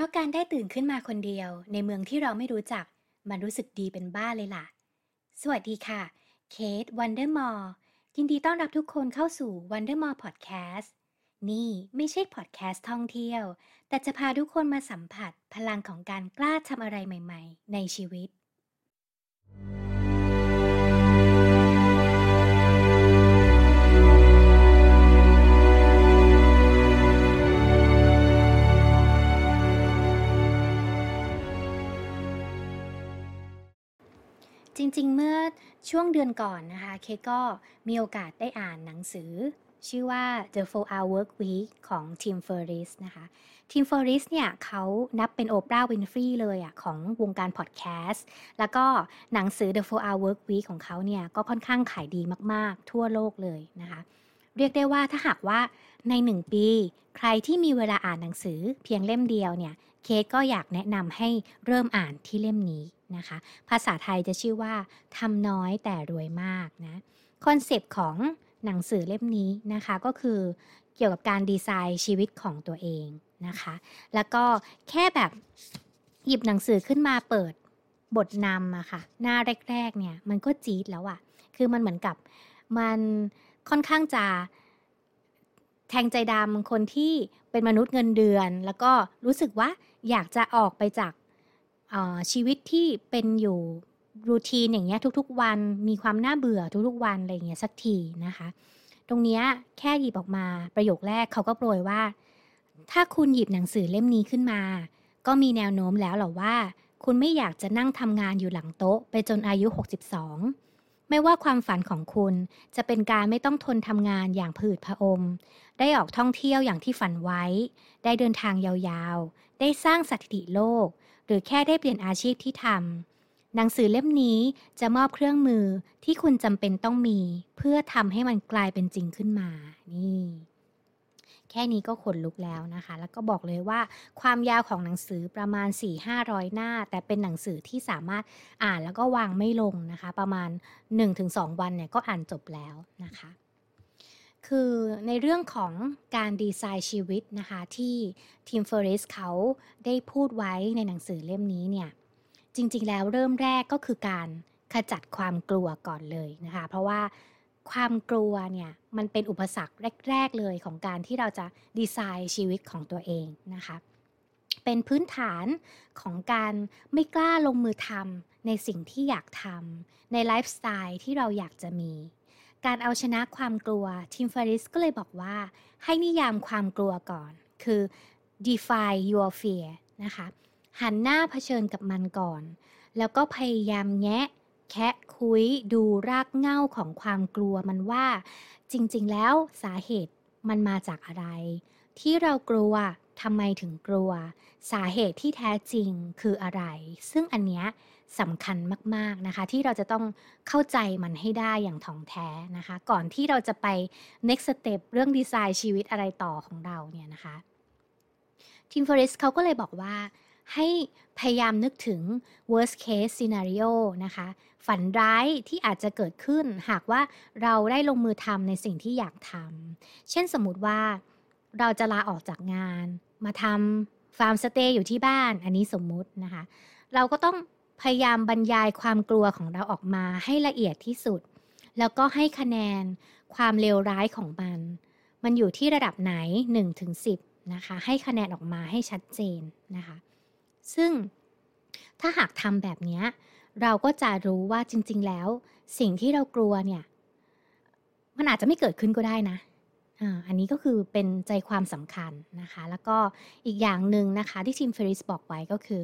เพราะการได้ตื่นขึ้นมาคนเดียวในเมืองที่เราไม่รู้จัก มันรู้สึกดีเป็นบ้าเลยล่ะ สวัสดีค่ะ เคท Wander More ยินดีต้อนรับทุกคนเข้าสู่ Wander More Podcast นี่ไม่ใช่พอดแคสต์ท่องเที่ยว แต่จะพาทุกคนมาสัมผัสพลังของการกล้าทำอะไรใหม่ ๆ ในชีวิต จริงๆ เมื่อช่วงเดือนก่อนนะคะ เคก็มีโอกาสได้อ่านหนังสือ ชื่อว่า The 4 Hour Work Week ของ Tim Ferriss นะคะ Tim Ferriss เนี่ยเขานับเป็นโอปราห์วินฟรีเลยอะของวงการพอดแคสต์ แล้วก็หนังสือ The 4 Hour Work Week ของเขาเนี่ยก็ค่อนข้างขายดีมากๆ ทั่วโลกเลยนะคะ เรียกได้ว่าถ้าหากว่าใน1ปี ใครที่มีเวลาอ่านหนังสือเพียงเล่มเดียวเนี่ย เคทก็อยากแนะนำให้เริ่มอ่านที่เล่มนี้ นะคะ ภาษาไทยจะชื่อว่าทำน้อยแต่รวยมากนะ concept ของหนังสือเล่มนี้นะคะก็คือเกี่ยวกับการดีไซน์ชีวิตของตัวเองนะคะ แล้วก็แค่แบบหยิบหนังสือขึ้นมาเปิดบทนำอะค่ะ หน้าแรก ๆ เนี่ย มันก็จี๊ดแล้วอะคือมันเหมือนกับมันค่อนข้างจะแทงใจดำคนที่เป็นมนุษย์เงินเดือน แล้วก็รู้สึกว่าอยากจะออกไปจาก ชีวิตที่เป็นอยู่รูทีนอย่างเงี้ยทุกๆ วันมีความน่าเบื่อทุกๆวันอะไรเงี้ยสักทีนะคะ ตรงเนี้ยแค่หยิบออกมาประโยคแรกเขาก็โปรยว่า ถ้าคุณหยิบหนังสือเล่มนี้ขึ้นมา ก็มีแนวโน้มแล้วหรอว่า คุณไม่อยากจะนั่งทำงานอยู่หลังโต๊ะ ไปจนอายุ 62 ไม่ว่าความฝันของคุณจะเป็นการไม่ต้องทนทำงานอย่างผืดพระอม ได้ออกท่องเที่ยวอย่างที่ฝันไว้ ได้เดินทางยาวๆ ได้สร้างสถิติโลก หรือแค่ได้เปลี่ยนอาชีพที่ทำหนังสือเล่มนี้จะมอบเครื่องมือที่คุณจำเป็นต้องมี เพื่อทำให้มันกลายเป็นจริงขึ้นมา นี่ แค่นี้ก็ขนลุกแล้วนะคะ แล้วก็บอกเลยว่า ความยาวของหนังสือประมาณ 4-500 หน้า แต่เป็นหนังสือที่สามารถอ่านแล้วก็วางไม่ลงนะคะ ประมาณ 1-2 วันเนี่ยก็อ่านจบแล้วนะคะ คือในเรื่องของการดีไซน์ชีวิตนะคะที่ทีมเฟอร์ริสเขาได้พูดไว้ในหนังสือเล่มนี้เนี่ยจริงๆแล้วเริ่มแรกก็คือการขจัดความกลัวก่อนเลยนะคะ เพราะว่าความกลัวเนี่ยมันเป็นอุปสรรคแรก ๆ เลยของการที่เราจะดีไซน์ชีวิตของตัวเองนะคะเป็นพื้นฐานของการไม่กล้าลงมือทำในสิ่งที่อยากทำในไลฟ์สไตล์ที่เราอยากจะมี การเอาชนะความกลัวทีมฟาริสก็เลยบอกว่า ให้นิยามความกลัวก่อน คือ define your fear นะคะหันหน้าเผชิญกับมันก่อน แล้วก็พยายามแงะ แคะคุยดูรากเหง้าของความกลัวมันว่า จริงๆ แล้วสาเหตุมันมาจากอะไร ที่เรากลัวทำไมถึงกลัว สาเหตุที่แท้จริงคืออะไร ซึ่งอันเนี้ย สำคัญมากๆนะคะ ที่เราจะต้องเข้าใจมันให้ได้อย่างถ่องแท้นะคะ ก่อนที่เราจะไป next step เรื่องดีไซน์ชีวิตอะไรต่อของเราเนี่ยนะคะทีมฟอริสเขาก็เลยบอกว่าให้พยายามนึกถึง worst case scenario นะคะ ฝันร้ายที่อาจจะเกิดขึ้น หากว่าเราได้ลงมือทำในสิ่งที่อยากทำ เช่นสมมติว่าเราจะลาออกจากงาน มาทำฟาร์มสเตย์อยู่ที่บ้าน อันนี้สมมุตินะคะ เราก็ต้อง พยายามบรรยายความกลัวของเราออกมาให้ละเอียดที่สุด แล้วก็ให้คะแนนความเลวร้ายของมัน มันอยู่ที่ระดับไหน 1-10นะคะ ให้คะแนนออกมาให้ชัดเจนนะคะ ซึ่งถ้าหากทำแบบนี้เราก็จะรู้ว่าจริง ๆ แล้ว สิ่งที่เรากลัวเนี่ย มันอาจจะไม่เกิดขึ้นก็ได้นะอันนี้ก็คือเป็นใจความสำคัญนะคะ แล้วก็อีกอย่างหนึ่งนะคะที่ Tim Ferriss บอกไว้ก็คือ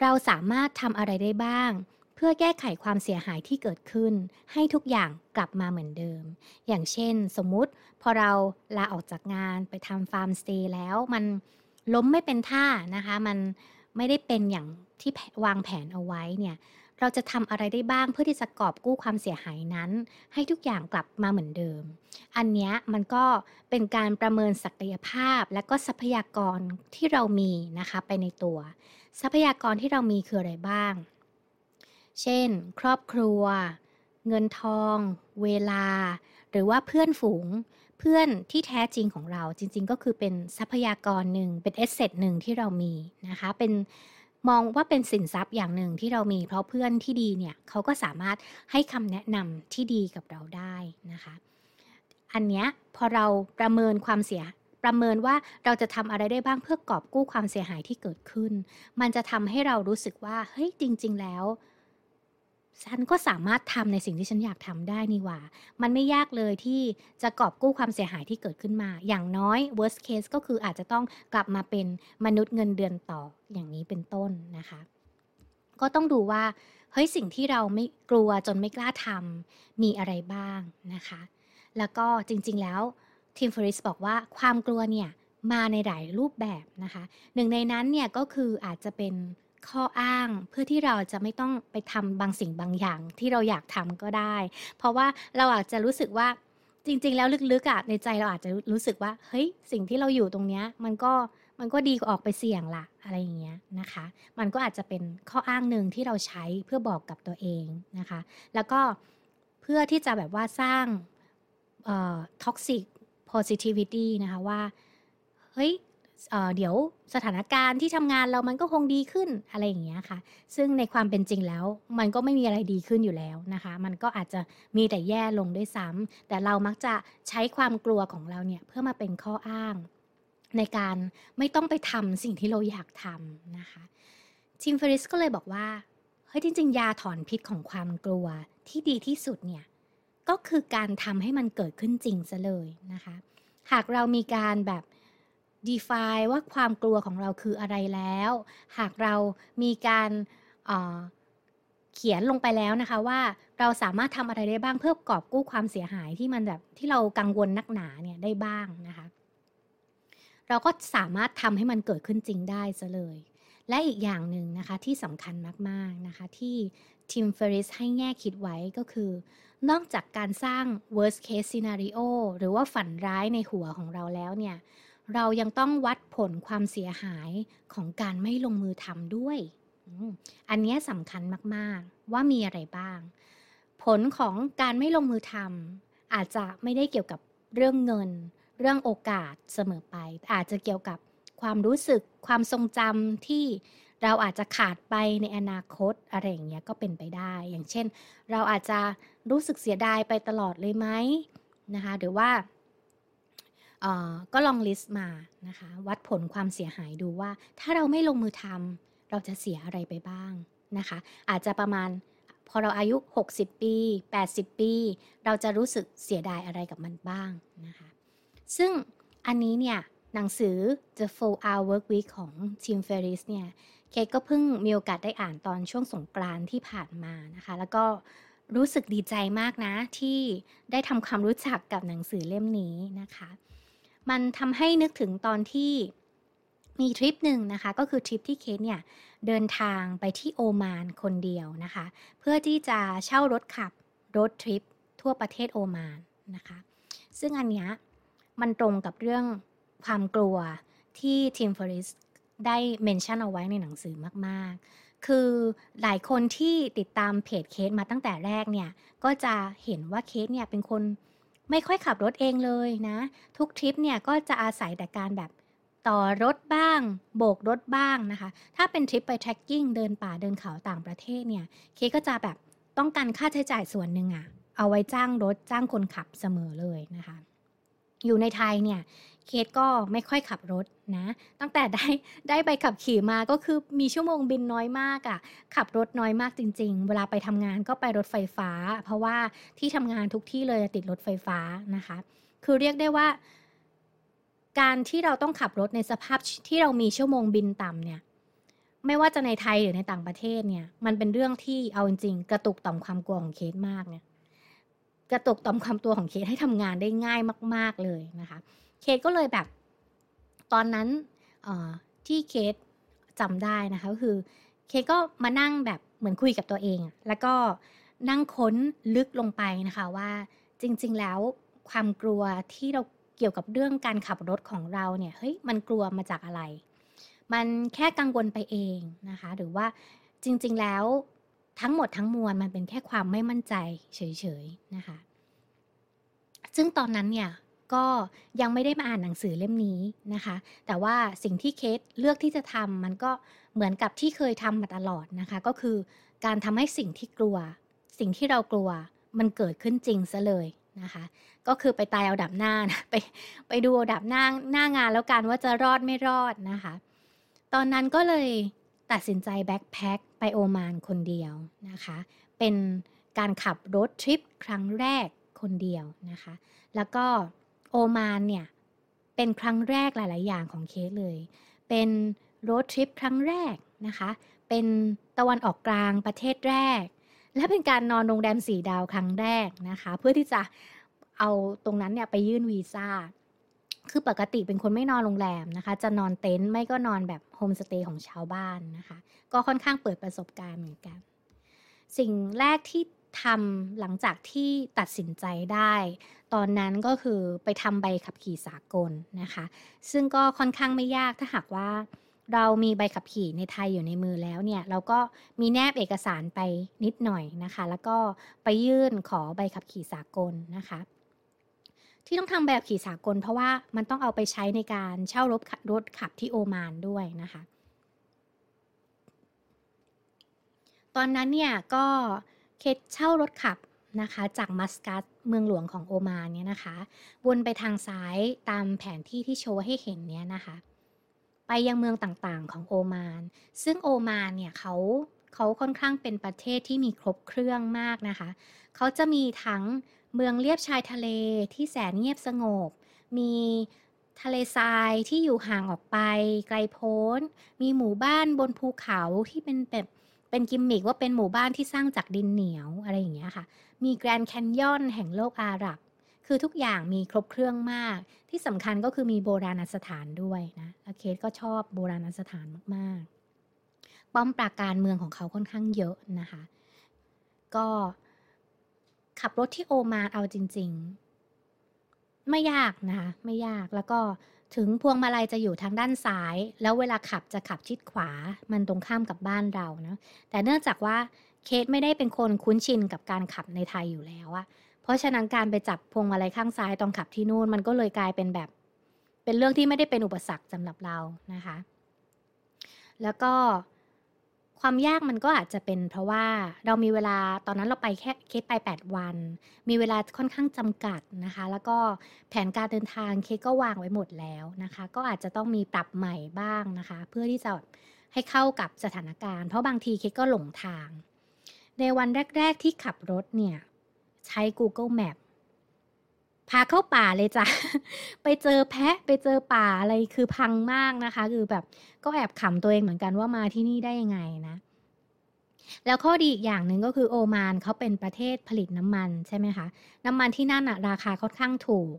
เราสามารถทำอะไรได้บ้าง เพื่อแก้ไขความเสียหายที่เกิดขึ้น ให้ทุกอย่างกลับมาเหมือนเดิม อย่างเช่น สมมุติพอเราลาออกจากงานไปทำฟาร์มสเตย์แล้วมันล้มไม่เป็นท่านะคะ มันไม่ได้เป็นอย่างที่วางแผนเอาไว้เนี่ยเราจะทำอะไรได้บ้างเพื่อที่จะกอบกู้ความเสียหายนั้น ให้ทุกอย่างกลับมาเหมือนเดิม อันนี้มันก็เป็นการประเมินศักยภาพและก็ทรัพยากรที่เรามีนะคะไปในตัว ทรัพยากรที่เรามีคืออะไรบ้าง เช่น ครอบครัว เงินทอง เวลา หรือว่าเพื่อนฝูง เพื่อนที่แท้จริงของเราจริง ๆ ก็คือเป็นทรัพยากรหนึ่ง เป็นเอสเซทหนึ่งที่เรามีนะคะ เป็นมองว่าเป็นสินทรัพย์อย่างหนึ่งที่เรามี เพราะเพื่อนที่ดีเนี่ยเขาก็สามารถให้คำแนะนำที่ดีกับเราได้นะคะ อันเนี้ยพอเราประเมินความเสีย ประเมินว่าเราจะทำอะไรได้บ้างเพื่อกอบกู้ความเสียหายที่เกิดขึ้น มันจะทำให้เรารู้สึกว่าเฮ้ยจริง ๆ แล้วฉันก็สามารถทำในสิ่งที่ฉันอยากทำได้นี่หว่า มันไม่ยากเลยที่จะกอบกู้ความเสียหายที่เกิดขึ้นมา อย่างน้อย worst case ก็คืออาจจะต้องกลับมาเป็นมนุษย์เงินเดือนต่ออย่างนี้เป็นต้นนะคะ ก็ต้องดูว่าเฮ้ยสิ่งที่เราไม่กลัวจนไม่กล้าทำมีอะไรบ้างนะคะ แล้วก็จริงๆแล้ว ทีมฟอริสบอกว่าความกลัวเนี่ยมาในหลายรูปแบบนะคะ หนึ่งในนั้นเนี่ยก็คืออาจจะเป็นข้ออ้างเพื่อที่เราจะไม่ต้องไปทำบางสิ่งบางอย่างที่เราอยากทำก็ได้ เพราะว่าเราอาจจะรู้สึกว่าจริง ๆ แล้วลึกๆอะในใจเราอาจจะรู้สึกว่าเฮ้ยสิ่งที่เราอยู่ตรงเนี้ยมันก็มันก็ดีกว่าออกไปเสี่ยงละอะไรอย่างเงี้ยนะคะ มันก็อาจจะเป็นข้ออ้างหนึ่งที่เราใช้เพื่อบอกกับตัวเองนะคะ แล้วก็เพื่อที่จะแบบว่าสร้างท็อกซิก positivity นะคะว่า เฮ้ยเเดี๋ยวสถานการณ์ที่ทำงานเรามันก็คงดีขึ้นอะไรอย่างเงี้ยค่ะ ซึ่งในความเป็นจริงแล้ว มันก็ไม่มีอะไรดีขึ้นอยู่แล้วนะคะ มันก็อาจจะมีแต่แย่ลงด้วยซ้ำแต่เรามักจะใช้ความกลัวของเราเนี่ยเพื่อมาเป็นข้ออ้างในการไม่ต้องไปทำสิ่งที่เราอยากทำนะคะทิมเฟริสก็เลยบอกว่าเฮ้ยจริง ๆ ยาถอนพิษของความกลัวที่ดีที่สุดเนี่ย ก็คือการทำให้มันเกิดขึ้นจริงซะเลยนะคะ หากเรามีการแบบ define ว่าความกลัวของเราคืออะไรแล้ว หากเรามีการเเขียนลงไปแล้วนะคะว่าเราสามารถทำอะไรได้บ้างเพื่อกอบกู้ความเสียหายที่มันแบบที่เรากังวลนักหนาเนี่ยได้บ้างนะคะ เราก็สามารถทำให้มันเกิดขึ้นจริงได้ซะเลย และอีกอย่างหนึ่งนะคะที่สำคัญมากๆนะคะที่ ทิมเฟริสให้แง่คิดไว้ก็คือ นอกจากการสร้าง worst case scenario หรือว่าฝันร้ายในหัวของเราแล้วเนี่ย เรายังต้องวัดผลความเสียหายของการไม่ลงมือทำด้วย อันนี้สำคัญมากๆ ว่ามีอะไรบ้าง ผลของการไม่ลงมือทำอาจจะไม่ได้เกี่ยวกับเรื่องเงิน เรื่องโอกาสเสมอไป อาจจะเกี่ยวกับความรู้สึกความทรงจำที่ เราอาจจะขาดไปในอนาคตอะไรอย่างเงี้ยก็เป็นไปได้ อย่างเช่น เราอาจจะรู้สึกเสียดายไปตลอดเลยไหมนะคะหรือว่าก็ลองลิสต์มานะคะวัดผลความเสียหายดูว่า ถ้าเราไม่ลงมือทำเราจะเสียอะไรไปบ้างนะคะ อาจจะประมาณพอเราอายุ 60 ปี 80 ปี เราจะรู้สึกเสียดายอะไรกับมันบ้างนะคะ ซึ่งอันนี้เนี่ยหนังสือ The 4 Hour Work Week ของ Tim Ferriss เนี่ย เคก็เพิ่งมีโอกาสได้อ่านตอนช่วงสงกรานที่ผ่านมานะคะ แล้วก็รู้สึกดีใจมากนะที่ได้ทำความรู้จักกับหนังสือเล่มนี้นะคะ มันทำให้นึกถึงตอนที่มีทริปหนึ่งนะคะ ก็คือทริปที่เคทเนี่ยเดินทางไปที่โอมานคนเดียวนะคะ เพื่อที่จะเช่ารถขับรถทริปทั่วประเทศโอมานนะคะ ซึ่งอันเนี้ยมันตรงกับเรื่องความกลัวที่ Tim Ferriss ได้ mention เอาไว้ในหนังสือมากๆ คือหลายคนที่ติดตามเพจเคสมาตั้งแต่แรกเนี่ย ก็จะเห็นว่าเคสเนี่ยเป็นคนไม่ค่อยขับรถเองเลยนะ ทุกทริปเนี่ยก็จะอาศัยแต่การแบบต่อรถบ้าง โบกรถบ้างนะคะ ถ้าเป็นทริปไป trekking เดินป่าเดินเขาต่างประเทศเนี่ย เคสก็จะแบบต้องการค่าใช้จ่ายส่วนหนึ่งอะเอาไว้จ้างรถจ้างคนขับเสมอเลยนะคะ อยู่ในไทยเนี่ย เคสก็ไม่ค่อยขับรถนะ ตั้งแต่ได้ได้ไปขับขี่มาก็คือมีชั่วโมงบินน้อยมากอะ่ะ ขับรถน้อยมากจริง ๆ เวลาไปทำงานก็ไปรถไฟฟ้า เพราะว่าที่ทำงานทุกที่เลยติดรถไฟฟ้านะคะ คือเรียกได้ว่า การที่เราต้องขับรถในสภาพที่เรามีชั่วโมงบินต่ำเนี่ยไม่ว่าจะในไทยหรือในต่างประเทศเนี่ย มันเป็นเรื่องที่เอาจริงๆกระตุกต่อมความกลัวของเคสมากเนี่ย กระตุกต่อมความตัวของเคสให้ทำงานได้ง่ายมาก ๆเลยนะคะ เคสก็เลยแบบ ตอนนั้นที่เคสจำได้นะคะก็คือเคสก็มานั่งแบบเหมือนคุยกับตัวเอง แล้วก็นั่งค้นลึกลงไปนะคะว่าจริง ๆ แล้วความกลัวที่เราเกี่ยวกับเรื่องการขับรถของเราเนี่ยเฮ้ยมันกลัวมาจากอะไร มันแค่กังวลไปเองนะคะ หรือว่าจริง ๆ แล้วทั้งหมดทั้งมวลมันเป็นแค่ความไม่มั่นใจเฉยๆนะคะ ซึ่งตอนนั้นเนี่ย ก็ยังไม่ได้มาอ่านหนังสือเล่มนี้นะคะ แต่ว่าสิ่งที่เคสเลือกที่จะทำมันก็เหมือนกับที่เคยทำมาตลอดนะคะ ก็คือการทำให้สิ่งที่กลัว สิ่งที่เรากลัวมันเกิดขึ้นจริงซะเลยนะคะ ก็คือไปตายเอาดับหน้านะไปไปดูเอาดับหน้าหน้างานแล้วกันว่าจะรอดไม่รอดนะคะ ตอนนั้นก็เลยตัดสินใจแบ็คแพ็คไปโอมานคนเดียวนะคะ เป็นการขับรถทริปครั้งแรกคนเดียวนะคะ แล้วก็ โอมานเนี่ย เป็นครั้งแรกหลาย ๆ อย่างของเคสเลย เป็นรถทริปครั้งแรกนะคะ เป็นตะวันออกกลางประเทศแรก และเป็นการนอนโรงแรมสีดาวครั้งแรกนะคะ เพื่อที่จะเอาตรงนั้นเนี่ยไปยื่นวีซ่า คือปกติเป็นคนไม่นอนโรงแรมนะคะ จะนอนเต็นท์ไม่ก็นอนแบบโฮมสเตย์ของชาวบ้านนะคะ ก็ค่อนข้างเปิดประสบการณ์เหมือนกัน สิ่งแรกที่ ทำหลังจากที่ตัดสินใจได้ ตอนนั้นก็คือไปทำใบขับขี่สากลนะคะ ซึ่งก็ค่อนข้างไม่ยากถ้าหากว่า เรามีใบขับขี่ในไทยอยู่ในมือแล้วเนี่ยเราก็มีแนบเอกสารไปนิดหน่อยนะคะ แล้วก็ไปยื่นขอใบขับขี่สากลนะคะ ที่ต้องทำใบขับขี่สากล เพราะว่ามันต้องเอาไปใช้ในการเช่ารถรถขับที่โอมานด้วยนะคะ ตอนนั้นเนี่ยก็ เคสเช่ารถขับนะคะ จากมัสกัสเมืองหลวงของโอมานเนี่ยนะคะ วนไปทางซ้ายตามแผนที่ที่โชว์ให้เห็นเนี่ยนะคะ ไปยังเมืองต่างๆของโอมาน ซึ่งโอมานเนี่ยเขาเขาค่อนข้างเป็นประเทศที่มีครบเครื่องมากนะคะ เขาจะมีทั้งเมืองเลียบชายทะเลที่แสนเงียบสงบ มีทะเลทรายที่อยู่ห่างออกไปไกลโพ้น มีหมู่บ้านบนภูเขาที่เป็นแบบ เป็นกิมมิกว่าเป็นหมู่บ้านที่สร้างจากดินเหนียวอะไรอย่างเงี้ยค่ะ มีแกรนด์แคนยอนแห่งโลกอาหรับ คือทุกอย่างมีครบเครื่องมาก ที่สำคัญก็คือมีโบราณสถานด้วยนะแล้วเคสก็ชอบโบราณสถานมากๆ ป้อมปราการเมืองของเขาค่อนข้างเยอะนะคะ ก็ขับรถที่โอมานเอาจริง ๆ ไม่ยากนะคะไม่ยากแล้วก็ถึงพวงมาลัยจะอยู่ทางด้านซ้าย แล้วเวลาขับจะขับชิดขวามันตรงข้ามกับบ้านเรานะแต่เนื่องจากว่าเคสไม่ได้เป็นคนคุ้นชินกับการขับในไทยอยู่แล้วอะเพราะฉะนั้นการไปจับพวงมาลัยข้างซ้ายตอนขับที่นู่นมันก็เลยกลายเป็นแบบ เป็นเรื่องที่ไม่ได้เป็นอุปสรรคสำหรับเรานะคะ แล้วก็ ความยากมันก็อาจจะเป็นเพราะว่าเรามีเวลาตอนนั้นเราไปแค่เคสไป 8 วัน มีเวลาค่อนข้างจำกัดนะคะ แล้วก็แผนการเดินทางเคสก็วางไว้หมดแล้วนะคะ ก็อาจจะต้องมีปรับใหม่บ้างนะคะ เพื่อที่จะให้เข้ากับสถานการณ์ เพราะบางทีเคสก็หลงทาง ในวันแรก ๆ ที่ขับรถเนี่ยใช้ Google Map พาเข้าป่าเลยจ้ะ ไปเจอแพะไปเจอป่าอะไรคือพังมากนะคะ คือแบบก็แอบขำตัวเองเหมือนกันว่ามาที่นี่ได้ยังไงนะ แล้วข้อดีอีกอย่างหนึ่งก็คือโอมานเขาเป็นประเทศผลิตน้ำมันใช่ไหมคะ น้ำมันที่นั่นอะราคาค่อนข้างถูก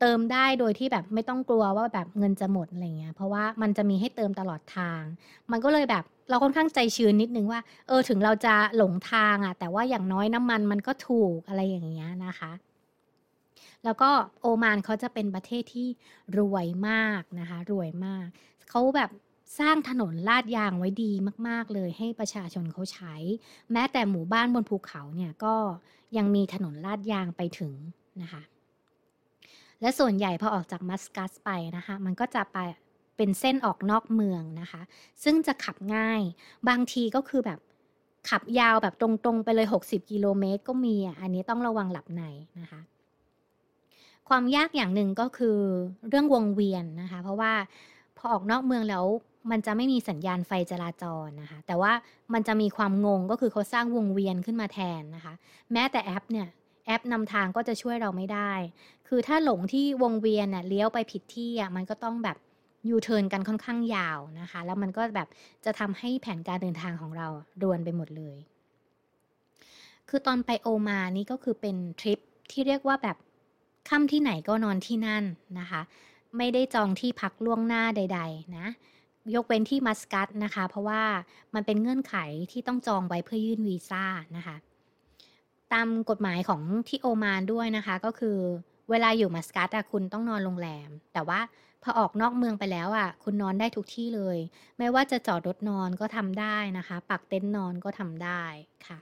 เติมได้โดยที่แบบไม่ต้องกลัวว่าแบบเงินจะหมดอะไรเงี้ย เพราะว่ามันจะมีให้เติมตลอดทาง มันก็เลยแบบเราค่อนข้างใจชื้นนิดนึงว่า เออถึงเราจะหลงทางอะแต่ว่าอย่างน้อยน้ำมันมันก็ถูกอะไรอย่างเงี้ยนะคะ แล้วก็โอมานเขาจะเป็นประเทศที่รวยมากนะคะ รวยมาก เขาแบบสร้างถนนลาดยางไว้ดีมาก ๆ เลยให้ประชาชนเขาใช้ แม้แต่หมู่บ้านบนภูเขาเนี่ยก็ยังมีถนนลาดยางไปถึงนะคะ และส่วนใหญ่พอออกจากมัสกัสไปนะคะ มันก็จะไปเป็นเส้นออกนอกเมืองนะคะ ซึ่งจะขับง่าย บางทีก็คือแบบขับยาวแบบตรงๆ ไปเลย 60 กิโลเมตรก็มีอะอันนี้ต้องระวังหลับในนะคะ ความยากอย่างหนึ่งก็คือเรื่องวงเวียนนะคะ เพราะว่าพอออกนอกเมืองแล้วมันจะไม่มีสัญญาณไฟจราจรนะคะ แต่ว่ามันจะมีความงงก็คือเขาสร้างวงเวียนขึ้นมาแทนนะคะ แม้แต่แอปเนี่ยแอปนำทางก็จะช่วยเราไม่ได้ คือถ้าหลงที่วงเวียนเน่ยเลี้ยวไปผิดที่อะมันก็ต้องแบบยูเทิร์นกันค่อนข้างยาวนะคะ แล้วมันก็แบบจะทำให้แผนการเดินทางของเรารวนไปหมดเลย คือตอนไปโอมานี่ก็คือเป็นทริปที่เรียกว่าแบบ ค่ำที่ไหนก็นอนที่นั่นนะคะ ไม่ได้จองที่พักล่วงหน้าใด ๆ นะ ยกเว้นที่มัสกัสนะคะ เพราะว่ามันเป็นเงื่อนไขที่ต้องจองไว้เพื่อยื่นวีซ่านะคะ ตามกฎหมายของที่โอมานด้วยนะคะ ก็คือเวลาอยู่มัสกัสคุณต้องนอนโรงแรม แต่ว่าพอออกนอกเมืองไปแล้วอะคุณนอนได้ทุกที่เลย ไม่ว่าจะจอดรถนอนก็ทำได้นะคะ ปักเต็นท์นอนก็ทำได้ค่ะ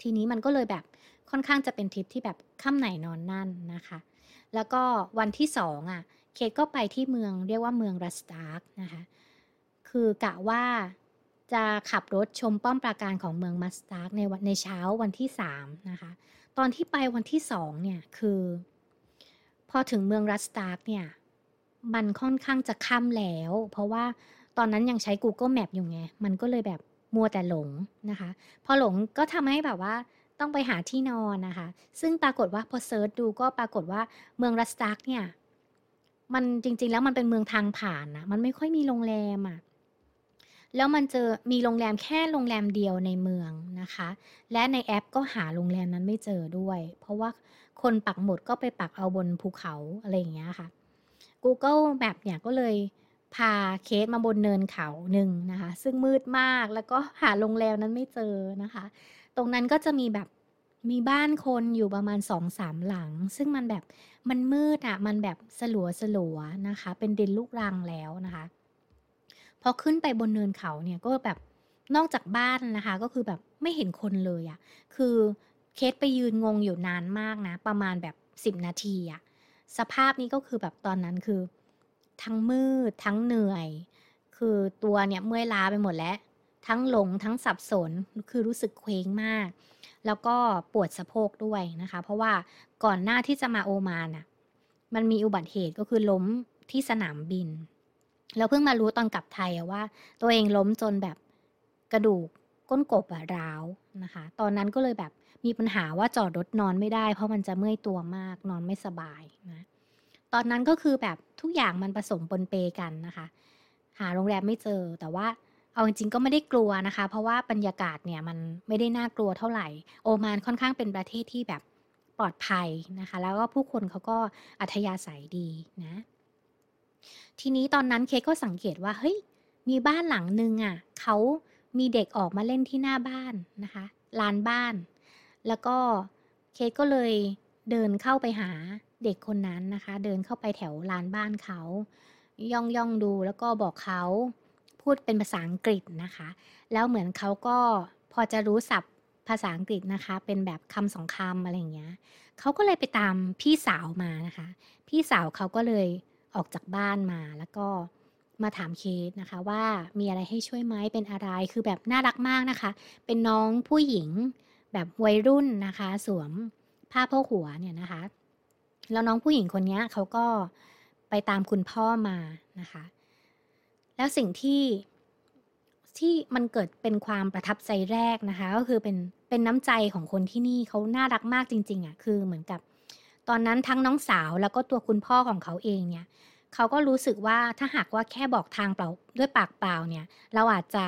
ทีนี้มันก็เลยแบบ ค่อนข้างจะเป็นทริปที่แบบค่ำไหนนอนนั่นนะคะ แล้วก็วันที่สองอะ เคทก็ไปที่เมืองเรียกว่าเมืองรัสตาร์กนะคะ คือกะว่าจะขับรถชมป้อมปราการของเมืองมัสตาร์กในวันในเช้าวันที่สามนะคะ ตอนที่ไปวันที่สองเนี่ยคือ พอถึงเมืองรัสตาร์กเนี่ย มันค่อนข้างจะค่ำแล้ว เพราะว่าตอนนั้นยังใช้ Google Map อยู่ไง มันก็เลยแบบมัวแต่หลงนะคะ พอหลงก็ทำให้แบบว่า ต้องไปหาที่นอนนะคะ ซึ่งปรากฏว่าพอ search ดูก็ปรากฏว่าเมืองรัสตาร์กเนี่ย มันจริง ๆ แล้วมันเป็นเมืองทางผ่านนะมันไม่ค่อยมีโรงแรมอะ่ะแล้วมันเจอมีโรงแรมแค่โรงแรมเดียวในเมืองนะคะ และในแอปก็หาโรงแรมนั้นไม่เจอด้วย เพราะว่าคนปักหมุดก็ไปปักเอาบนภูเขาอะไรอย่างเงี้ยค่ะ Google Map เนี่ยก็เลยพาเคสมาบนเนินเขาหนึ่งนะคะ ซึ่งมืดมากแล้วก็หาโรงแรมนั้นไม่เจอนะคะ ตรงนั้นก็จะมีแบบมีบ้านคนอยู่ประมาณสองสามหลัง ซึ่งมันแบบมันมืดอะมันแบบสลัวสลัวนะคะ เป็นดินลูกรังแล้วนะคะพอขึ้นไปบนเนินเขาเนี่ยก็แบบนอกจากบ้านนะคะ ก็คือแบบไม่เห็นคนเลยอะคือเคสไปยืนงงอยู่นานมากนะ ประมาณแบบสิบนาทีอะสภาพนี้ก็คือแบบตอนนั้นคือ ทั้งมืดทั้งเหนื่อย คือตัวเนี่ยเมื่อยล้าไปหมดแล้ว ทั้งหลงทั้งสับสนคือรู้สึกเคว้งมาก แล้วก็ปวดสะโพกด้วยนะคะ เพราะว่าก่อนหน้าที่จะมาโอมานอะมันมีอุบัติเหตุก็คือล้มที่สนามบิน แล้วเพิ่งมารู้ตอนกลับไทยว่า ตัวเองล้มจนแบบกระดูกก้นกบอะร้าวนะคะ ตอนนั้นก็เลยแบบมีปัญหาว่าจอดรถนอนไม่ได้ เพราะมันจะเมื่อยตัวมากนอนไม่สบายนะตอนนั้นก็คือแบบทุกอย่างมันผสมปนเปกันนะคะ หาโรงแรมไม่เจอแต่ว่า เอาจริงๆก็ไม่ได้กลัวนะคะ เพราะว่าบรรยากาศเนี่ยมันไม่ได้น่ากลัวเท่าไหร่ โอมานค่อนข้างเป็นประเทศที่แบบปลอดภัยนะคะ แล้วก็ผู้คนเขาก็อัธยาศัยดีนะ ทีนี้ตอนนั้นเคก็สังเกตว่าเฮ้ยมีบ้านหลังนึงอะ่ะเขามีเด็กออกมาเล่นที่หน้าบ้านนะคะลานบ้าน แล้วก็เคก็เลยเดินเข้าไปหาเด็กคนนั้นนะคะ เดินเข้าไปแถวลานบ้านเขาย่องย่องดูแล้วก็บอกเขา พูดเป็นภาษาอังกฤษนะคะ แล้วเหมือนเขาก็พอจะรู้ศัพท์ภาษาอังกฤษนะคะ เป็นแบบคำสองคำอะไรอย่างเงี้ยเขาก็เลยไปตามพี่สาวมานะคะ พี่สาวเขาก็เลยออกจากบ้านมาแล้วก็มาถามเคสนะคะ ว่ามีอะไรให้ช่วยไหมเป็นอะไรคือแบบน่ารักมากนะคะ เป็นน้องผู้หญิงแบบวัยรุ่นนะคะ สวมผ้าโพกหัวเนี่ยนะคะแล้วน้องผู้หญิงคนนี้เขาก็ไปตามคุณพ่อมานะคะ แล้วสิ่งที่ที่มันเกิดเป็นความประทับใจแรกนะคะ ก็คือเป็นเป็นน้ำใจของคนที่นี่เขาน่ารักมากจริง ๆอะ่ะคือเหมือนกับ ตอนนั้นทั้งน้องสาวแล้วก็ตัวคุณพ่อของเขาเองเนี่ยเขาก็รู้สึกว่าถ้าหากว่าแค่บอกทางเปล่าด้วยปากเปล่าเนี่ย เราอาจจะ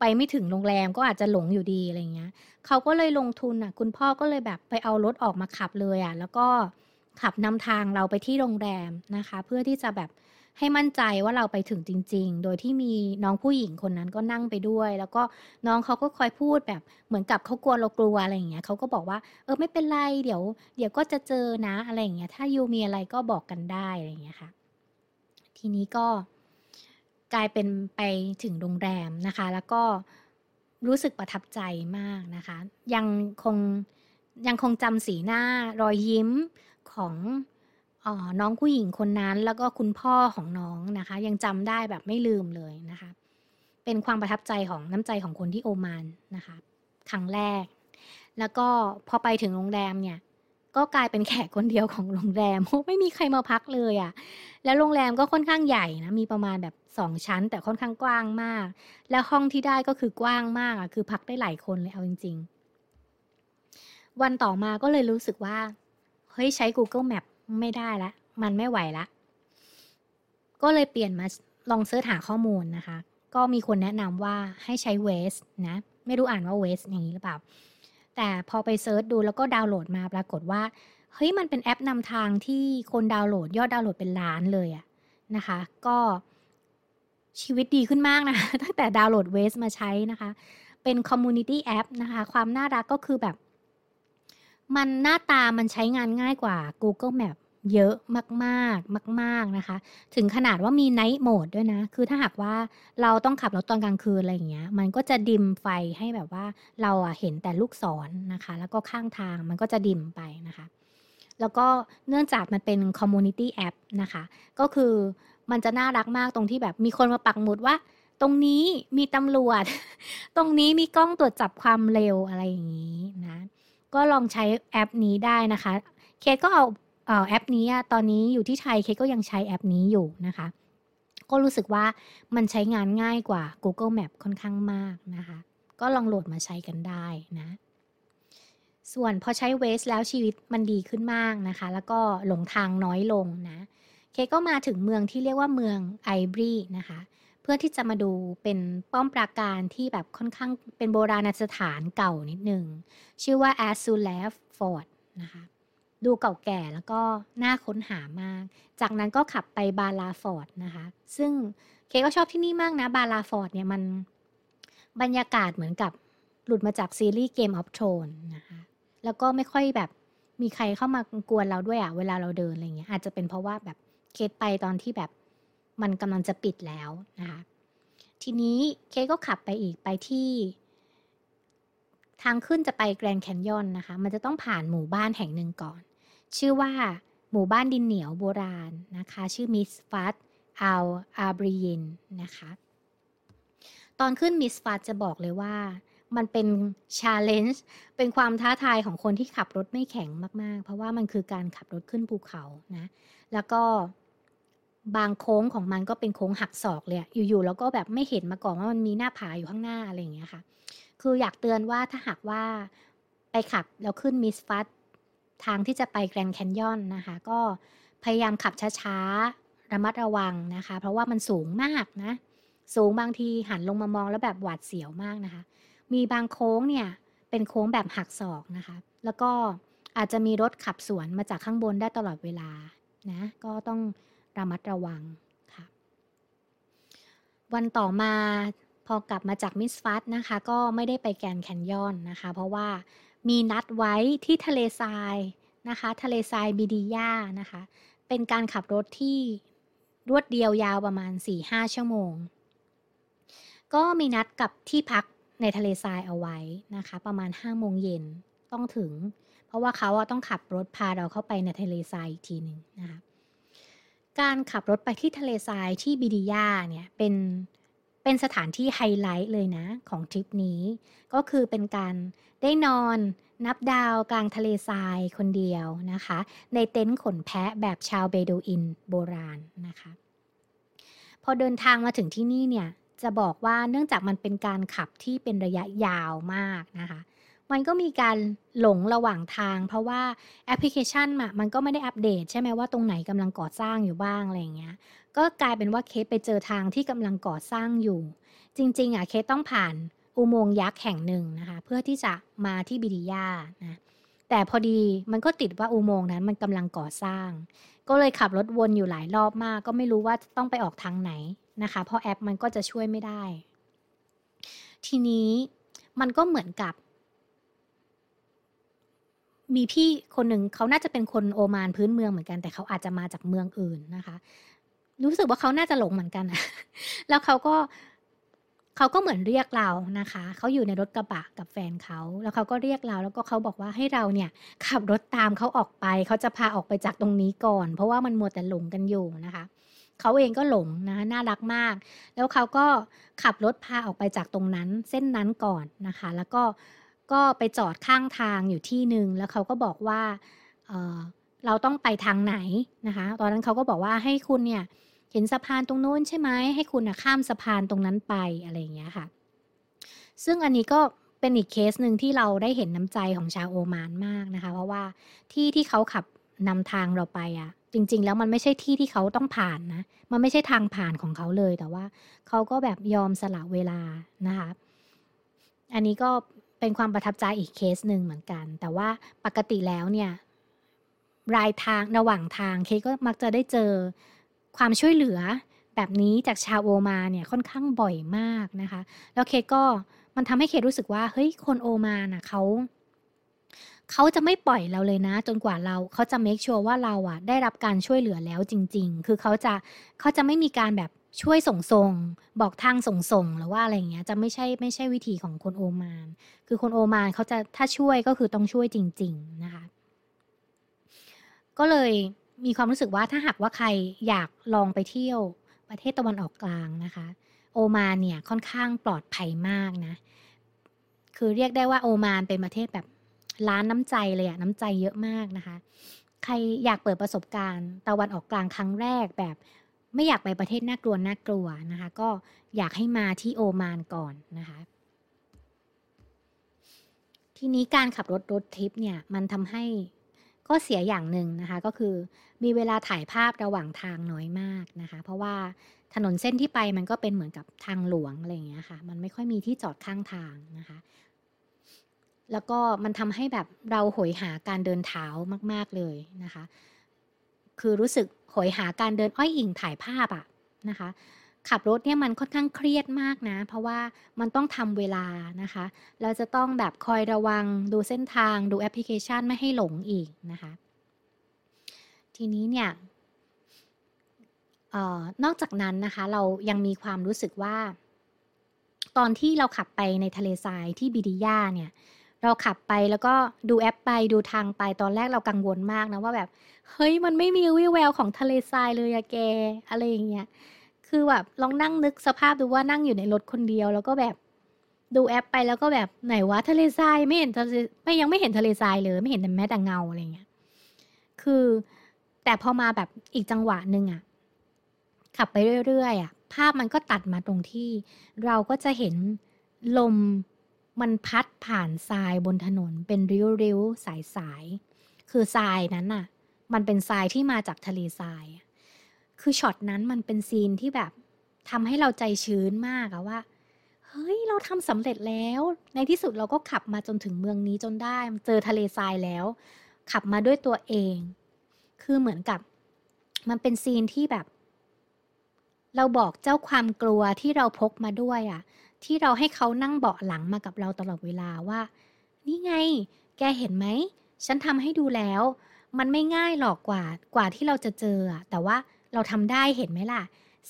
ไปไม่ถึงโรงแรมก็อาจจะหลงอยู่ดีอะไรเงี้ยเขาก็เลยลงทุนอะ คุณพ่อก็เลยแบบไปเอารถออกมาขับเลยอะ แล้วก็ขับนำทางเราไปที่โรงแรมนะคะ เพื่อที่จะแบบ ให้มั่นใจว่าเราไปถึงจริง ๆ โดยที่มีน้องผู้หญิงคนนั้นก็นั่งไปด้วย แล้วก็น้องเขาก็คอยพูดแบบเหมือนกับเขากลัวเรากลัวอะไรอย่างเงี้ยเขาก็บอกว่าเออไม่เป็นไรเดี๋ยว เดี๋ยวก็จะเจอนะอะไรอย่างเงี้ยถ้ายูมีอะไรก็บอกกันได้อะไรอย่างเงี้ยค่ะ ทีนี้ก็กลายเป็นไปถึงโรงแรมนะคะ แล้วก็รู้สึกประทับใจมากนะคะ ยังคงยังคงจำสีหน้ารอยยิ้มของ น้องผู้หญิงคนนั้น แล้วก็คุณพ่อของน้องนะคะ ยังจำได้แบบไม่ลืมเลยนะคะ เป็นความประทับใจของน้ำใจของคนที่โอมานนะคะ ครั้งแรก แล้วก็พอไปถึงโรงแรมเนี่ยก็กลายเป็นแขกคนเดียวของโรงแรมไม่มีใครมาพักเลยอะ่ะ แล้วโรงแรมก็ค่อนข้างใหญ่นะ มีประมาณแบบสองชั้น แต่ค่อนข้างกว้างมาก แล้วห้องที่ได้ก็คือกว้างมากอะ คือพักได้หลายคนเลยเอาจริง ๆ วันต่อมาก็เลยรู้สึกว่า เฮ้ยใช้ Google Map ไม่ได้ละ มันไม่ไหวละ ก็เลยเปลี่ยนมาลอง search หาข้อมูลนะคะ ก็มีคนแนะนำว่าให้ใช้ Waze นะ ไม่รู้อ่านว่า Waze อย่างนี้หรือเปล่า แต่พอไป search ดูแล้วก็ดาวน์โหลดมาปรากฏว่า เฮ้ยมันเป็นแอปนำทางที่คนดาวน์โหลด ยอดดาวน์โหลดเป็นล้านเลยอะนะคะ ก็ชีวิตดีขึ้นมากนะ ตั้งแต่ดาวน์โหลด Waze มาใช้นะคะ เป็น community app นะคะ ความน่ารักก็คือแบบ มันหน้าตามันใช้งานง่ายกว่า Google Map เยอะมากๆ มาก ๆนะคะ ถึงขนาดว่ามี Night Mode ด้วยนะ คือถ้าหากว่าเราต้องขับรถตอนกลางคืนอะไรอย่างเงี้ย มันก็จะดิมไฟให้แบบว่าเราอะเห็นแต่ลูกศรนนะคะ แล้วก็ข้างทางมันก็จะดิมไปนะคะ แล้วก็เนื่องจากมันเป็น community app นะคะ ก็คือมันจะน่ารักมากตรงที่แบบมีคนมาปักหมุดว่า ตรงนี้มีตำรวจ ตรงนี้มีกล้องตรวจจับความเร็วอะไรอย่างนี้นะ ก็ลองใช้แอปนี้ได้นะคะ เคสก็เอาแอปนี้ตอนนี้อยู่ที่ไทยเคสก็ยังใช้แอปนี้อยู่นะคะ ก็รู้สึกว่ามันใช้งานง่ายกว่า Google Map ค่อนข้างมากนะคะ ก็ลองโหลดมาใช้กันได้นะ ส่วนพอใช้เวสแล้วชีวิตมันดีขึ้นมากนะคะ แล้วก็หลงทางน้อยลงนะ เคก็มาถึงเมืองที่เรียกว่าเมืองอิบรีนะคะ เพื่อที่จะมาดูเป็นป้อมปราการที่แบบค่อนข้างเป็นโบราณสถานเก่านิดนึง ชื่อว่า a s u l e f Fort นะคะดูเก่าแก่แล้วก็น่าค้นหามาก จากนั้นก็ขับไป Bahla Fort นะคะ ซึ่งเคก็ชอบที่นี่มากนะ Bahla Fort เนี่ยมันบรรยากาศเหมือนกับหลุดมาจากซีรีส์ Game of Thrones นะคะ แล้วก็ไม่ค่อยแบบมีใครเข้ามากวนเราด้วยอะเวลาเราเดินอะไรเงี้ยอาจจะเป็นเพราะว่าแบบเคสไปตอนที่แบบ มันกำลังจะปิดแล้วนะคะทีนี้เคก็ขับไปอีกไปที่ ทางขึ้นจะไปแกรนด์แคนยอนนะคะ มันจะต้องผ่านหมู่บ้านแห่งหนึ่งก่อน ชื่อว่าหมู่บ้านดินเหนียวโบราณนะคะ ชื่อมิสฟัตอัลอาบริยินนะคะ ตอนขึ้นมิสฟัตจะบอกเลยว่ามันเป็นชาเลนจ์เป็นความท้าทายของคนที่ขับรถไม่แข็งมาก ๆ เพราะว่ามันคือการขับรถขึ้นภูเขานะ แล้วก็ บางโค้งของมันก็เป็นโค้งหักศอกเลยอยู่ๆแล้วก็แบบไม่เห็นมาก่อนว่ามันมีหน้าผาอยู่ข้างหน้าอะไรอย่างเงี้ยค่ะ คืออยากเตือนว่าถ้าหากว่าไปขับแล้วขึ้นมิสฟัตทางที่จะไปแกรนแคนยอนนะคะ ก็พยายามขับช้าๆ ระมัดระวังนะคะ เพราะว่ามันสูงมากนะ สูงบางทีหันลงมามองแล้วแบบหวาดเสียวมากนะคะ มีบางโค้งเนี่ยเป็นโค้งแบบหักศอกนะคะ แล้วก็อาจจะมีรถขับสวนมาจากข้างบนได้ตลอดเวลานะ ก็ต้อง ระมัดระวังค่ะ วันต่อมาพอกลับมาจากมิสฟัตนะคะ ก็ไม่ได้ไปแกนแคนยอนนะคะ เพราะว่ามีนัดไว้ที่ทะเลทรายนะคะ ทะเลทรายบิดียานะคะ เป็นการขับรถที่รวดเดียวยาวประมาณ 4-5 ชั่วโมง ก็มีนัดกับที่พักในทะเลทรายเอาไว้นะคะ ประมาณ5โมงเย็นต้องถึง เพราะว่าเขาต้องขับรถพาเราเข้าไปในทะเลทรายอีกทีหนึ่งนะคะ การขับรถไปที่ทะเลทรายที่บิดียาเนี่ยเป็นเป็นสถานที่ไฮไลท์เลยนะ ของทริปนี้ ก็คือเป็นการได้นอนนับดาวกลางทะเลทรายคนเดียวนะคะ ในเต็นท์ขนแพะแบบชาวเบดูอินโบราณนะคะ พอเดินทางมาถึงที่นี่เนี่ยจะบอกว่าเนื่องจากมันเป็นการขับที่เป็นระยะยาวมากนะคะ มันก็มีการหลงระหว่างทาง เพราะว่าแอปพลิเคชันมันก็ไม่ได้อัปเดต ใช่ไหมว่าตรงไหนกำลังก่อสร้างอยู่บ้างอะไรอย่างเงี้ย ก็กลายเป็นว่าเคสไปเจอทางที่กำลังก่อสร้างอยู่ จริง ๆอะเคสต้องผ่านอุโมงค์ยักษ์แห่งหนึ่งนะคะ เพื่อที่จะมาที่บิดิยานะแต่พอดีมันก็ติดว่าอุโมงค์นั้นมันกำลังก่อสร้าง ก็เลยขับรถวนอยู่หลายรอบมาก ก็ไม่รู้ว่าต้องไปออกทางไหนนะคะ เพราะแอปมันก็จะช่วยไม่ได้ ทีนี้มันก็เหมือนกับ มีพี่คนหนึ่งเขาน่าจะเป็นคนโอมานพื้นเมืองเหมือนกัน แต่เขาอาจจะมาจากเมืองอื่นนะคะ รู้สึกว่าเขาน่าจะหลงเหมือนกันนะแล้วเขาก็เขาก็เหมือนเรียกเรานะคะ เขาอยู่ในรถกระบะกับแฟนเขา แล้วเขาก็เรียกเรา แล้วก็เขาบอกว่าให้เราเนี่ย ขับรถตามเขาออกไป เขาจะพาออกไปจากตรงนี้ก่อน เพราะว่ามันมัวแต่หลงกันอยู่นะคะ เขาเองก็หลงนะน่ารักมาก แล้วเขาก็ขับรถพาออกไปจากตรงนั้น เส้นนั้นก่อนนะคะ แล้วก็ ก็ไปจอดข้างทางอยู่ที่หนึ่งแล้วเขาก็บอกว่าเเราต้องไปทางไหนนะคะ ตอนนั้นเขาก็บอกว่าให้คุณเนี่ยเห็นสะพานตรงโน้นใช่ไหมให้คุณข้ามสะพานตรงนั้นไปอะไรอย่างเงี้ยค่ะ ซึ่งอันนี้ก็เป็นอีกเคสหนึ่งที่เราได้เห็นน้ำใจของชาวโอมานมากนะคะ เพราะว่าที่ที่เขาขับนำทางเราไปอะ่ะจริง ๆ แล้วมันไม่ใช่ที่ที่เขาต้องผ่านนะ มันไม่ใช่ทางผ่านของเขาเลย แต่ว่าเขาก็แบบยอมสละเวลานะคะ อันนี้ก็ เป็นความประทับใจอีกเคสหนึ่งเหมือนกัน แต่ว่าปกติแล้วเนี่ยรายทางระหว่างทางเคก็มักจะได้เจอความช่วยเหลือแบบนี้จากชาวโอมาเนี่ยค่อนข้างบ่อยมากนะคะ แล้วเคก็มันทำให้เครู้สึกว่าเฮ้ยคนโอมาน่ะเขาเขาจะไม่ปล่อยเราเลยนะ จนกว่าเราเขาจะเมคชัวร์ว่าเราอะได้รับการช่วยเหลือแล้วจริง ๆ คือเขาจะเขาจะไม่มีการแบบ ช่วยส่งส่งบอกทางส่งส่งหรือว่าอะไรเงี้ยจะไม่ใช่ไม่ใช่วิธีของคนโอมาน คือคนโอมานเขาจะถ้าช่วยก็คือต้องช่วยจริง ๆนะคะ ก็เลยมีความรู้สึกว่าถ้าหากว่าใครอยากลองไปเที่ยวประเทศตะวันออกกลางนะคะ โอมานเนี่ยค่อนข้างปลอดภัยมากนะ คือเรียกได้ว่าโอมานเป็นประเทศแบบร้านน้ำใจเลยอะน้ำใจเยอะมากนะคะ ใครอยากเปิดประสบการณ์ตะวันออกกลางครั้งแรกแบบ ไม่อยากไปประเทศน่ากลัวน่ากลัวนะคะ ก็อยากให้มาที่โอมานก่อนนะคะ ทีนี้การขับรถรถทริปเนี่ยมันทำให้ก็เสียอย่างหนึ่งนะคะ ก็คือมีเวลาถ่ายภาพระหว่างทางน้อยมากนะคะ เพราะว่าถนนเส้นที่ไปมันก็เป็นเหมือนกับทางหลวงอะไรอย่างเงี้ยค่ะ มันไม่ค่อยมีที่จอดข้างทางนะคะ แล้วก็มันทำให้แบบเราหอยหาการเดินเท้ามาก ๆเลยนะคะ คือรู้สึกหอยหาการเดินอ้อยอิงถ่ายภาพอะนะคะ ขับรถเนี่ยมันค่อนข้างเครียดมากนะ เพราะว่ามันต้องทำเวลานะคะ เราจะต้องแบบคอยระวังดูเส้นทางดูแอปพลิเคชันไม่ให้หลงอีกนะคะ ทีนี้เนี่ยออนอกจากนั้นนะคะ เรายังมีความรู้สึกว่า ตอนที่เราขับไปในทะเลทรายที่บิดิยาเนี่ย เราขับไปแล้วก็ดูแอปไปดูทางไปตอนแรกเรากังวลมากนะว่าแบบ เฮ้ยมันไม่มีวิวแววของทะเลทรายเลยอะแกอะไรอย่างเงี้ยคือแบบลองนั่งนึกสภาพดูว่านั่งอยู่ในรถคนเดียว แล้วก็แบบดูแอปไปแล้วก็แบบไหนวะทะเลทรายไม่เห็นทะเลไม่ยังไม่เห็นทะเลทรายเลยไม่เห็นแต่แม้แต่เงาอะไรเงี้ยคือแต่พอมาแบบอีกจังหวะหนึ่งอะขับไปเรื่อยๆอะภาพมันก็ตัดมาตรงที่ เราก็จะเห็นลม มันพัดผ่านทรายบนถนนเป็นริ้วๆ สายๆ คือทรายนั้นน่ะ มันเป็นทรายที่มาจากทะเลทราย คือช็อตนั้นมันเป็นซีนที่แบบทำให้เราใจชื้นมากอะว่า เฮ้ย เราทำสำเร็จแล้ว ในที่สุดเราก็ขับมาจนถึงเมืองนี้จนได้ เจอทะเลทรายแล้ว ขับมาด้วยตัวเอง คือเหมือนกับ มันเป็นซีนที่แบบ เราบอกเจ้าความกลัวที่เราพกมาด้วยอะ่ะ ที่เราให้เขานั่งเบาะหลังมากับเราตลอดเวลาว่า นี่ไง แกเห็นไหม ฉันทำให้ดูแล้ว มันไม่ง่ายหรอกกว่ากว่าที่เราจะเจอแต่ว่าเราทำได้เห็นไหมล่ะ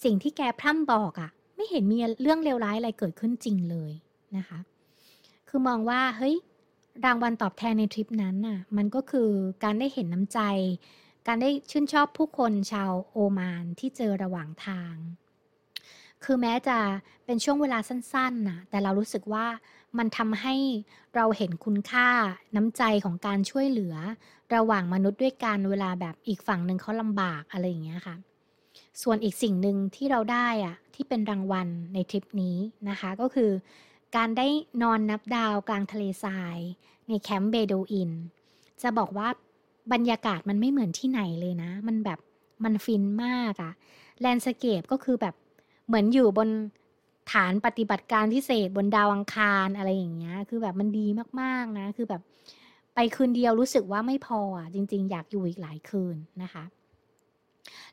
สิ่งที่แกพร่ำบอกอะ ไม่เห็นมีเรื่องเลวร้ายอะไรเกิดขึ้นจริงเลยนะคะ คือมองว่าเฮ้ยรางวัลตอบแทนในทริปนั้นน่ะ มันก็คือการได้เห็นน้ำใจ การได้ชื่นชอบผู้คนชาวโอมานที่เจอระหว่างทาง คือแม้จะเป็นช่วงเวลาสั้นๆนะแต่เรารู้สึกว่ามันทำให้เราเห็นคุณค่าน้ำใจของการช่วยเหลือ ระหว่างมนุษย์ด้วยกันเวลาแบบอีกฝั่งหนึ่งเขาลำบากอะไรอย่างเงี้ยค่ะ ส่วนอีกสิ่งหนึ่งที่เราได้อะที่เป็นรางวัลในทริปนี้นะคะ ก็คือการได้นอนนับดาวกลางทะเลทราย ในแคมป์เบดูอิน จะบอกว่าบรรยากาศมันไม่เหมือนที่ไหนเลยนะ มันแบบมันฟินมากอะ landscape ก็คือแบบ เหมือนอยู่บนฐานปฏิบัติการพิเศษบนดาวอังคารอะไรอย่างเงี้ย คือแบบมันดีมากๆนะ คือแบบไปคืนเดียวรู้สึกว่าไม่พออะจริง ๆ อยากอยู่อีกหลายคืนนะคะ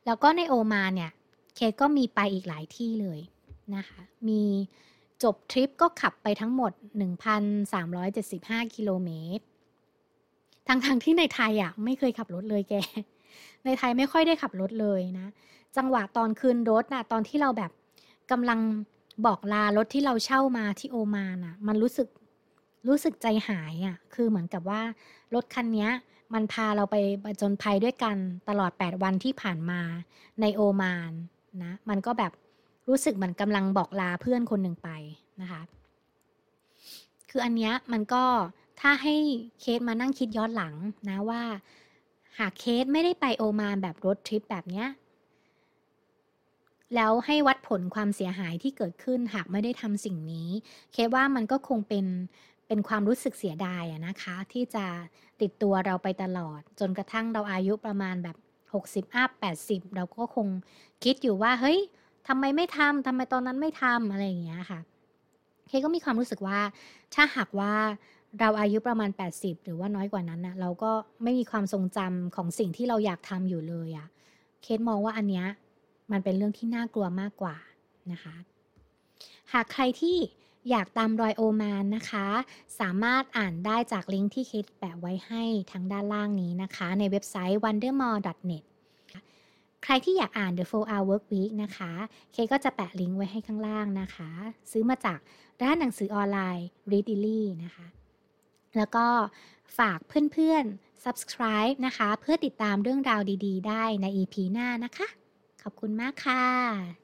แล้วก็ในโอมานเนี่ย เคสก็มีไปอีกหลายที่เลยนะคะ มีจบทริปก็ขับไปทั้งหมด 1,375 กิโลเมตรทั้งๆทที่ในไทยอะไม่เคยขับรถเลยแก ในไทยไม่ค่อยได้ขับรถเลยนะ จังหวะตอนคืนรถน่ะตอนที่เราแบบ กำลังบอกลารถที่เราเช่ามาที่โอมานอะมันรู้สึกรู้สึกใจหายอะคือเหมือนกับว่ารถคันนี้มันพาเราไปจนภัยด้วยกันตลอด 8 วันที่ผ่านมาในโอมานนะ มันก็แบบรู้สึกเหมือนกำลังบอกลาเพื่อนคนหนึ่งไปนะคะ คืออันเนี้ยมันก็ถ้าให้เคสมานั่งคิดย้อนหลังนะว่า หากเคสไม่ได้ไปโอมานแบบรถทริปแบบเนี้ย แล้วให้วัดผลความเสียหายที่เกิดขึ้นหากไม่ได้ทำสิ่งนี้ เคสว่ามันก็คงเป็นเป็นความรู้สึกเสียดายนะคะ ที่จะติดตัวเราไปตลอด จนกระทั่งเราอายุประมาณแบบ 60อัพ80 เราก็คงคิดอยู่ว่า เฮ้ยทำไมไม่ทำทำไมตอนนั้นไม่ทำอะไรอย่างเงี้ยค่ะ เคก็มีความรู้สึกว่า ถ้าหากว่าเราอายุประมาณ 80 หรือว่าน้อยกว่านั้นนะเราก็ไม่มีความทรงจำของสิ่งที่เราอยากทำอยู่เลยอะเคสมองว่าอันเนี้ย มันเป็นเรื่องที่น่ากลัวมากกว่านะคะ หากใครที่อยากตามรอยโอมานนะคะ สามารถอ่านได้จากลิงก์ที่คิดแปะไว้ให้ทั้งด้านล่างนี้นะคะ ในเว็บไซต์ wondermore.net ใครที่อยากอ่าน The 4 Hour Work Week นะคะ เคก็จะแปะลิงก์ไว้ให้ข้างล่างนะคะ ซื้อมาจากร้านหนังสือออนไลน์ Readily นะคะ แล้วก็ฝากเพื่อนๆ subscribe นะคะ เพื่อติดตามเรื่องราวดีๆ ได้ใน EP หน้านะคะ ขอบคุณมากค่ะ